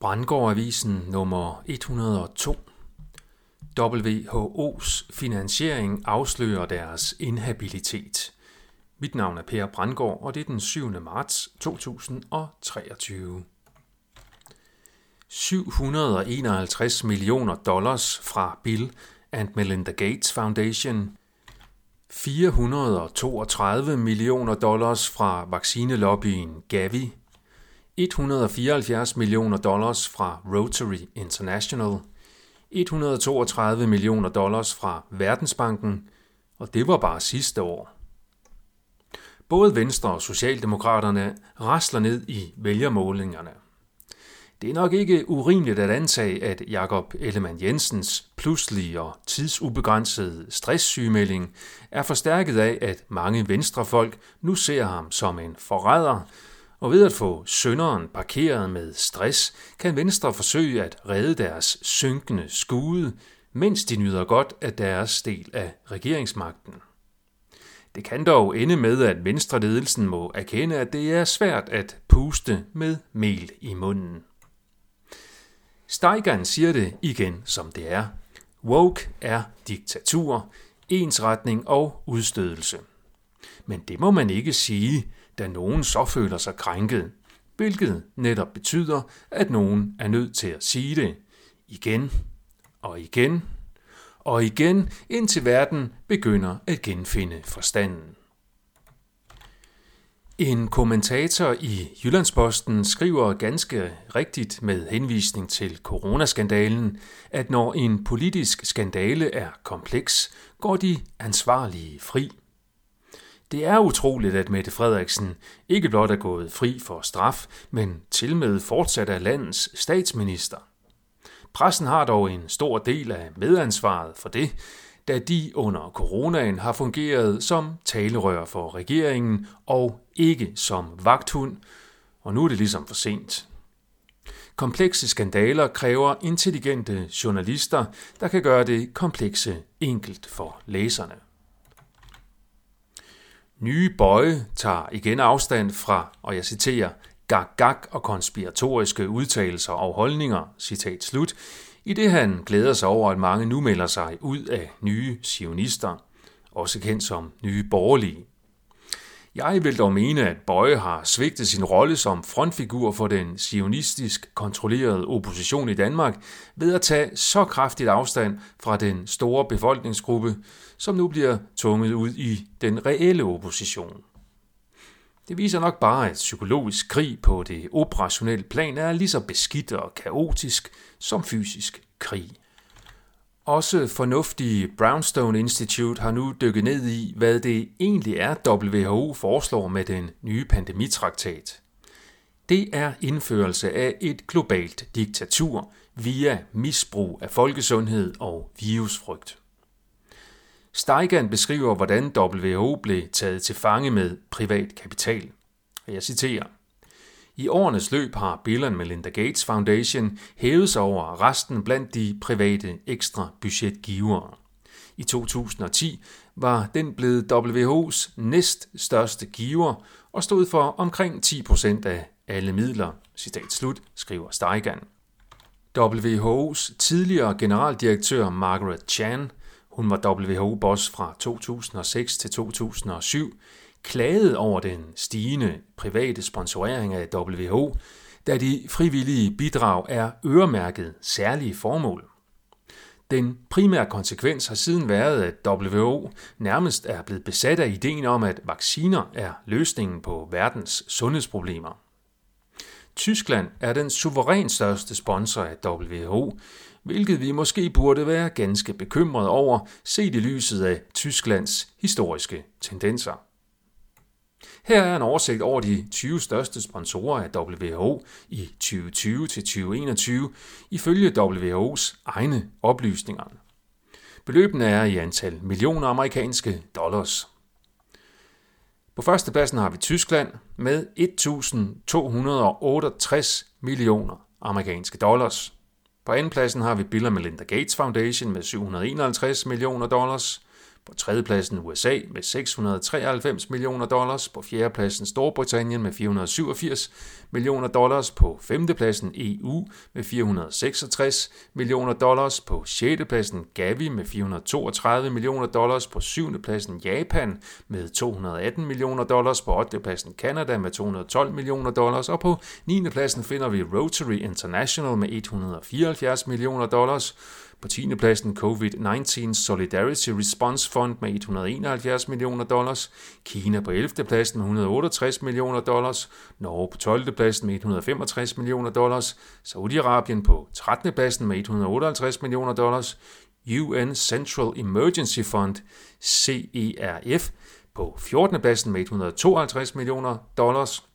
Brandgårdavisen nummer 102. WHO's finansiering afslører deres inhabilitet. Mit navn er Per Brandgård, og det er den 7. marts 2023. 751 millioner dollars fra Bill and Melinda Gates Foundation, 432 millioner dollars fra vaccinelobbyen Gavi, 174 millioner dollars fra Rotary International, 132 millioner dollars fra Verdensbanken, og det var bare sidste år. Både Venstre og Socialdemokraterne rasler ned i vælgermålingerne. Det er nok ikke urimeligt at antage, at Jakob Ellemann Jensens pludselige og tidsubegrænsede stresssygemelding er forstærket af, at mange venstrefolk nu ser ham som en forræder, og ved at få sønderen parkeret med stress, kan Venstre forsøge at redde deres synkende skude, mens de nyder godt af deres del af regeringsmagten. Det kan dog ende med, at Venstre-ledelsen må erkende, at det er svært at puste med mel i munden. Steigern siger det igen, som det er. Woke er diktatur, ensretning og udstødelse. Men det må man ikke sige, da nogen så føler sig krænket, hvilket netop betyder, at nogen er nødt til at sige det igen og igen og igen, indtil verden begynder at genfinde forstanden. En kommentator i Jyllandsposten skriver ganske rigtigt med henvisning til coronaskandalen, at når en politisk skandale er kompleks, går de ansvarlige fri. Det er utroligt, at Mette Frederiksen ikke blot er gået fri for straf, men til med fortsat er landets statsminister. Pressen har dog en stor del af medansvaret for det, da de under coronaen har fungeret som talerør for regeringen og ikke som vagthund, og nu er det ligesom for sent. Komplekse skandaler kræver intelligente journalister, der kan gøre det komplekse enkelt for læserne. Nye Bøje tager igen afstand fra, og jeg citerer, gag-gag og konspiratoriske udtalelser og holdninger, citat slut, i det han glæder sig over, at mange nu melder sig ud af nye sionister, også kendt som nye borgerlige. Jeg vil dog mene, at Bøje har svigtet sin rolle som frontfigur for den sionistisk kontrollerede opposition i Danmark ved at tage så kraftigt afstand fra den store befolkningsgruppe, som nu bliver tunget ud i den reelle opposition. Det viser nok bare, at psykologisk krig på det operationelle plan er lige så beskidt og kaotisk som fysisk krig. Også fornuftige Brownstone Institute har nu dykket ned i, hvad det egentlig er, WHO foreslår med den nye pandemitraktat. Det er indførelse af et globalt diktatur via misbrug af folkesundhed og virusfrygt. Steigan beskriver, hvordan WHO blev taget til fange med privat kapital. Jeg citerer. I årenes løb har Bill and Melinda Gates Foundation hævet sig over resten blandt de private ekstra budgetgivere. I 2010 var den blevet WHO's næst største giver og stod for omkring 10% af alle midler, citat slut, skriver Steigan. WHO's tidligere generaldirektør Margaret Chan, hun var WHO-boss fra 2006 til 2007, klagede over den stigende private sponsorering af WHO, da de frivillige bidrag er øremærket særlige formål. Den primære konsekvens har siden været, at WHO nærmest er blevet besat af ideen om, at vacciner er løsningen på verdens sundhedsproblemer. Tyskland er den suverænt største sponsor af WHO, hvilket vi måske burde være ganske bekymret over, set i lyset af Tysklands historiske tendenser. Her er en oversigt over de 20 største sponsorer af WHO i 2020 til 2021 ifølge WHO's egne oplysninger. Beløbene er i antal millioner amerikanske dollars. På førstepladsen har vi Tyskland med 1.268 millioner amerikanske dollars. På andenpladsen har vi Bill Melinda Gates Foundation med 751 millioner dollars. På tredjepladsen USA med 693 millioner dollars. På fjerdepladsen Storbritannien med 487 millioner dollars. På femtepladsen EU med 466 millioner dollars. På sjettepladsen Gavi med 432 millioner dollars. På syvendepladsen Japan med 218 millioner dollars. På ottepladsen Canada med 212 millioner dollars. Og på 9. pladsen finder vi Rotary International med 174 millioner dollars. På 10. pladsen COVID-19 Solidarity Response Fund med 171 millioner dollars, Kina på 11. pladsen med 168 millioner dollars, Norge på 12. pladsen med 165 millioner dollars, Saudi-Arabien på 13. pladsen med 158 millioner dollars, UN Central Emergency Fund, CERF, på 14. pladsen med 152 millioner dollars,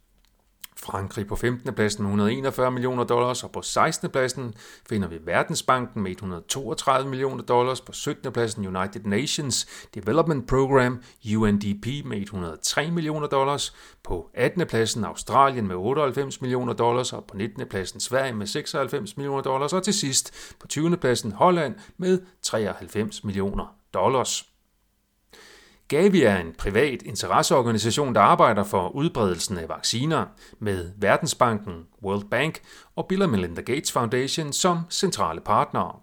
Frankrig på 15. pladsen med 141 millioner dollars, og på 16. pladsen finder vi Verdensbanken med 132 millioner dollars, på 17. pladsen United Nations Development Program, UNDP med 103 millioner dollars, på 18. pladsen Australien med 98 millioner dollars, og på 19. pladsen Sverige med 96 millioner dollars, og til sidst på 20. pladsen Holland med 93 millioner dollars. Gavi er en privat interesseorganisation, der arbejder for udbredelsen af vacciner med Verdensbanken, World Bank og Bill Melinda Gates Foundation som centrale partnere.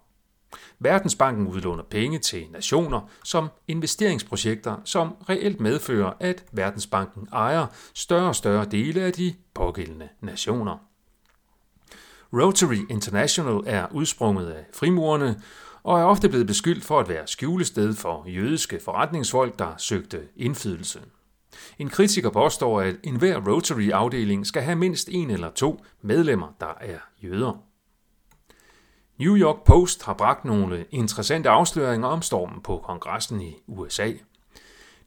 Verdensbanken udlåner penge til nationer som investeringsprojekter, som reelt medfører, at Verdensbanken ejer større og større dele af de pågældende nationer. Rotary International er udsprunget af frimurerne og er ofte blevet beskyldt for at være skjulested for jødiske forretningsfolk, der søgte indflydelse. En kritiker påstår, at enhver Rotary-afdeling skal have mindst en eller to medlemmer, der er jøder. New York Post har bragt nogle interessante afsløringer om stormen på kongressen i USA.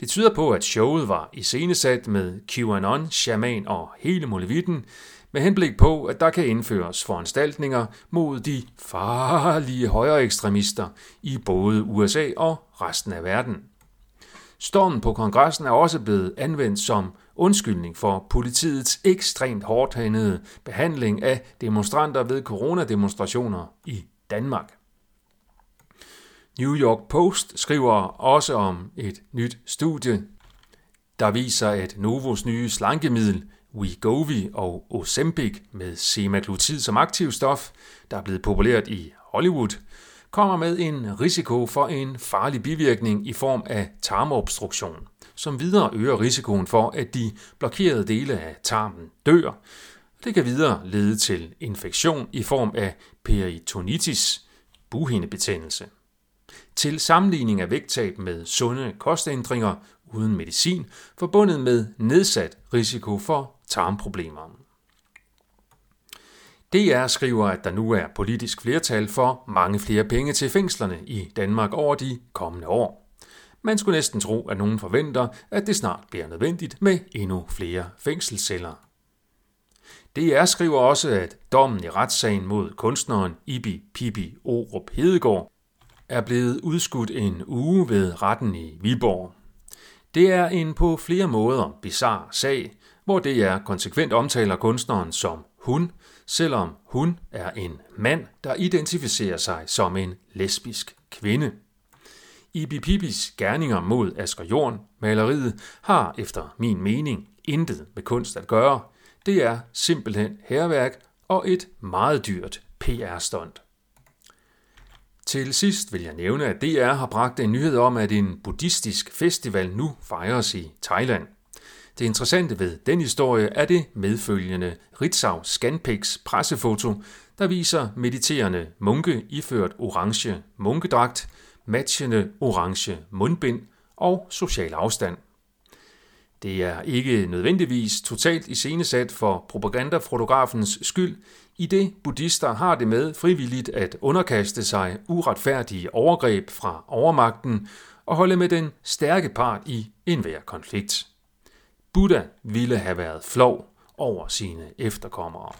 Det tyder på, at showet var iscenesat med QAnon, shaman og hele molevitten, med henblik på, at der kan indføres foranstaltninger mod de farlige højre ekstremister i både USA og resten af verden. Stormen på kongressen er også blevet anvendt som undskyldning for politiets ekstremt hårdhændede behandling af demonstranter ved coronademonstrationer i Danmark. New York Post skriver også om et nyt studie, der viser, at Novos nye slankemiddel Wegovy og Ozempic med semaglutid som aktivstof, der er blevet populært i Hollywood, kommer med en risiko for en farlig bivirkning i form af tarmobstruktion, som videre øger risikoen for, at de blokerede dele af tarmen dør. Det kan videre lede til infektion i form af peritonitis, buhindebetændelse. Til sammenligning af vægttab med sunde kostændringer uden medicin, forbundet med nedsat risiko for tarmproblemer. DR skriver, at der nu er politisk flertal for mange flere penge til fængslerne i Danmark over de kommende år. Man skulle næsten tro, at nogen forventer, at det snart bliver nødvendigt med endnu flere fængselsceller. DR skriver også, at dommen i retssagen mod kunstneren Ibi Pibi Orup Hedegaard er blevet udskudt en uge ved retten i Viborg. Det er en på flere måder bizarre sag, hvor det er konsekvent omtaler kunstneren som hun, selvom hun er en mand, der identificerer sig som en lesbisk kvinde. Ibi Pipis gerninger mod Asger Jorn, maleriet, har efter min mening intet med kunst at gøre. Det er simpelthen herværk og et meget dyrt PR-stunt. Til sidst vil jeg nævne, at DR har bragt en nyhed om, at en buddhistisk festival nu fejres i Thailand. Det interessante ved den historie er det medfølgende Ritzau Scanpix pressefoto, der viser mediterende munke iført orange munkedragt, matchende orange mundbind og social afstand. Det er ikke nødvendigvis totalt iscenesat for propagandafotografens skyld, i det buddhister har det med frivilligt at underkaste sig uretfærdige overgreb fra overmagten og holde med den stærke part i enhver konflikt. Buddha ville have været flov over sine efterkommere.